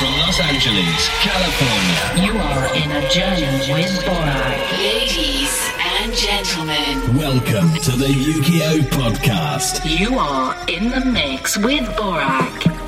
from Los Angeles, California. You are in a journey with Borak. Ladies and gentlemen, Welcome to the Yukio Podcast. You are in the mix with Borak.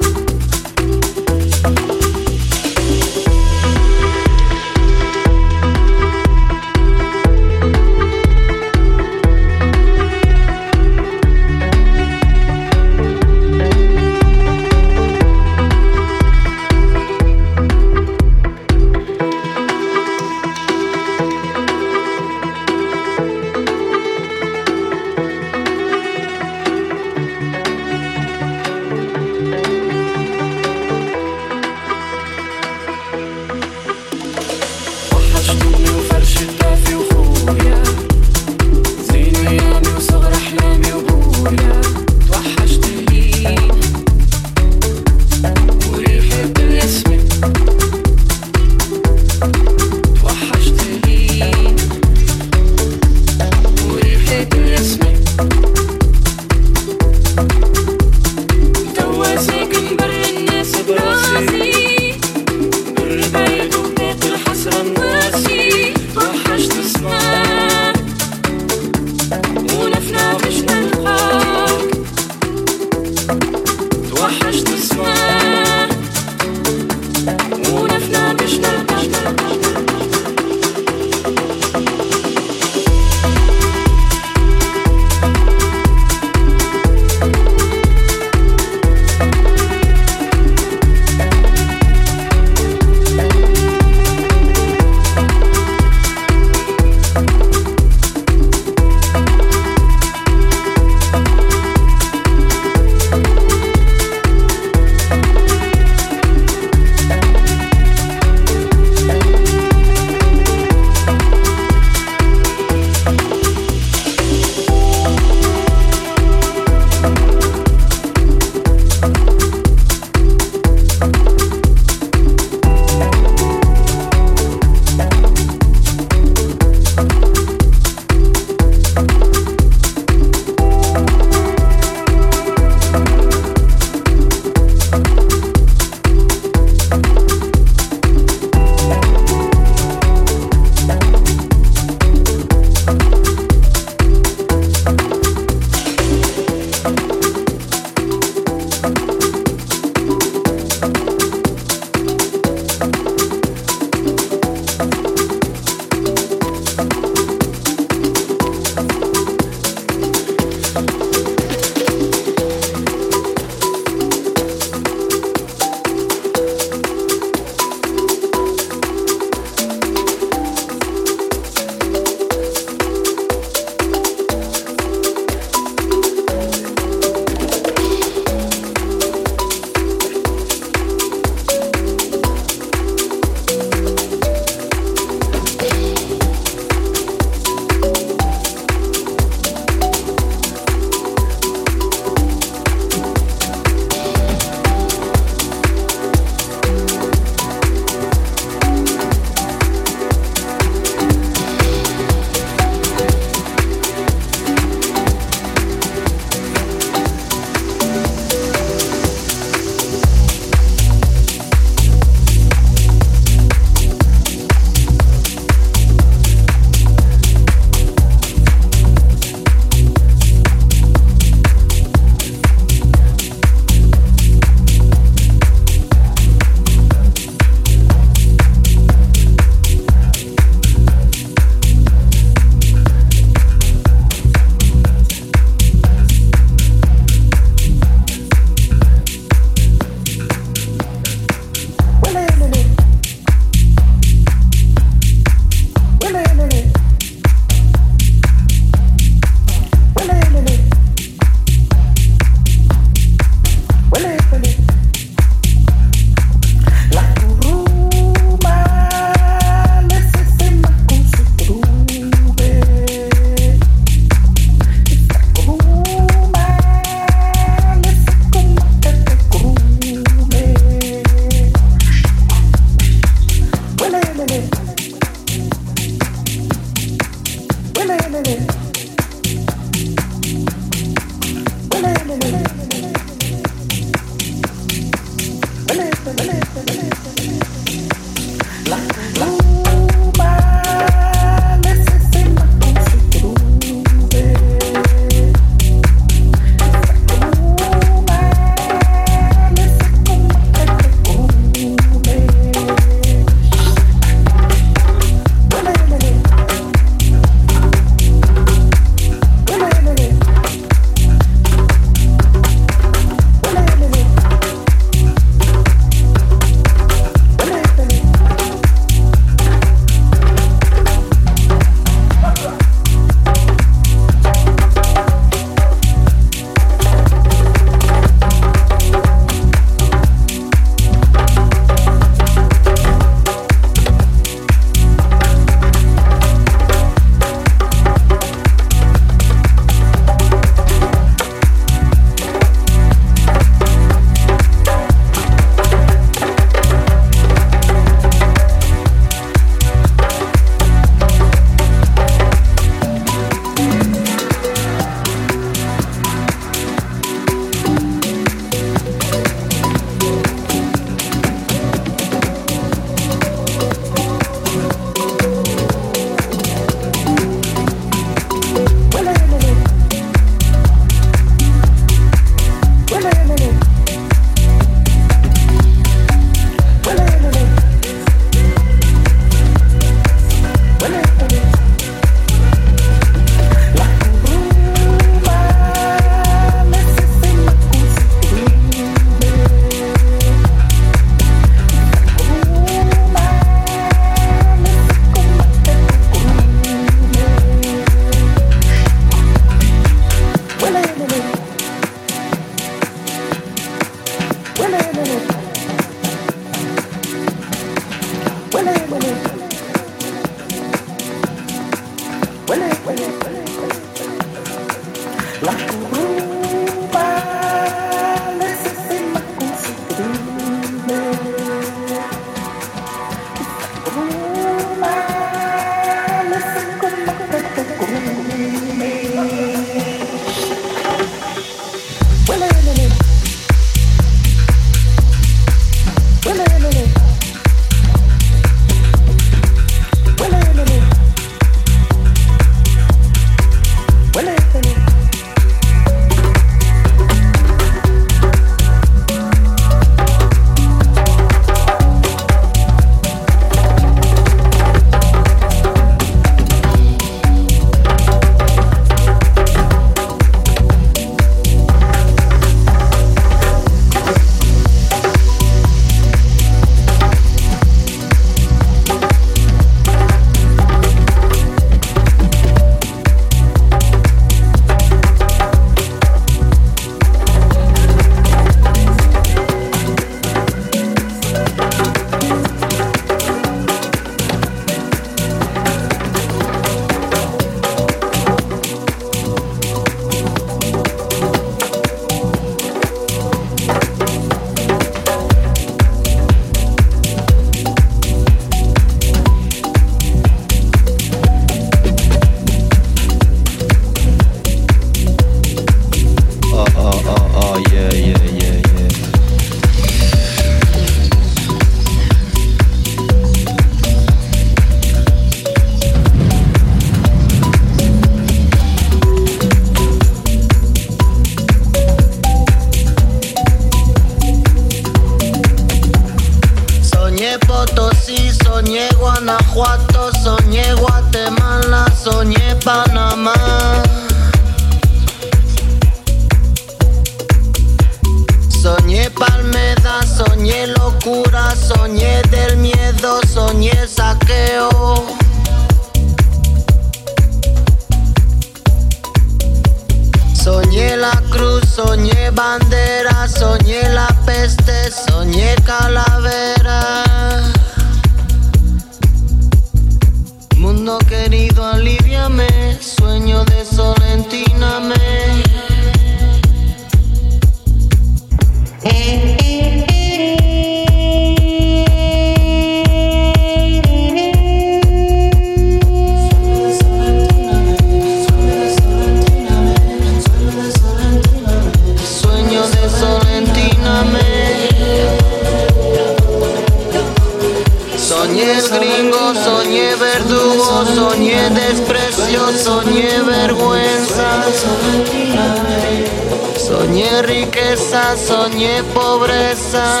Soñé riqueza, soñé pobreza.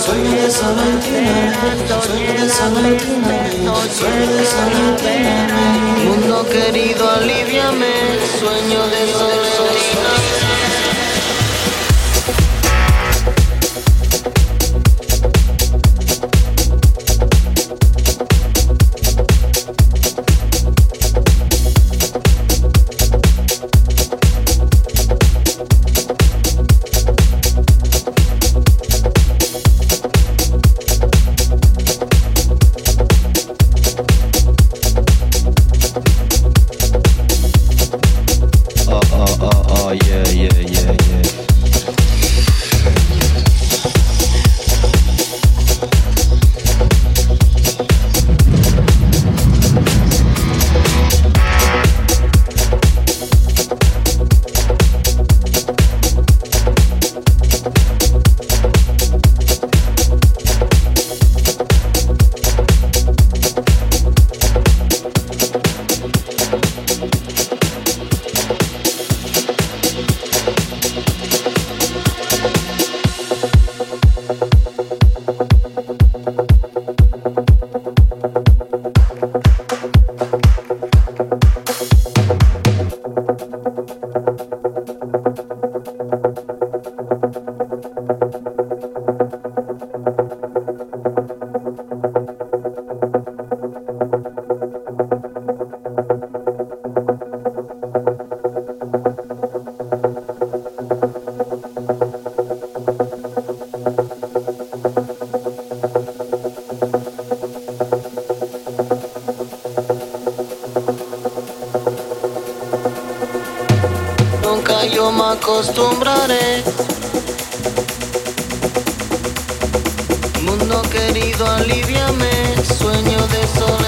Soñé Mundo querido, aliviame. Sueño de soledad. Acostumbraré. Mundo querido, aliviame, sueño de solentíname.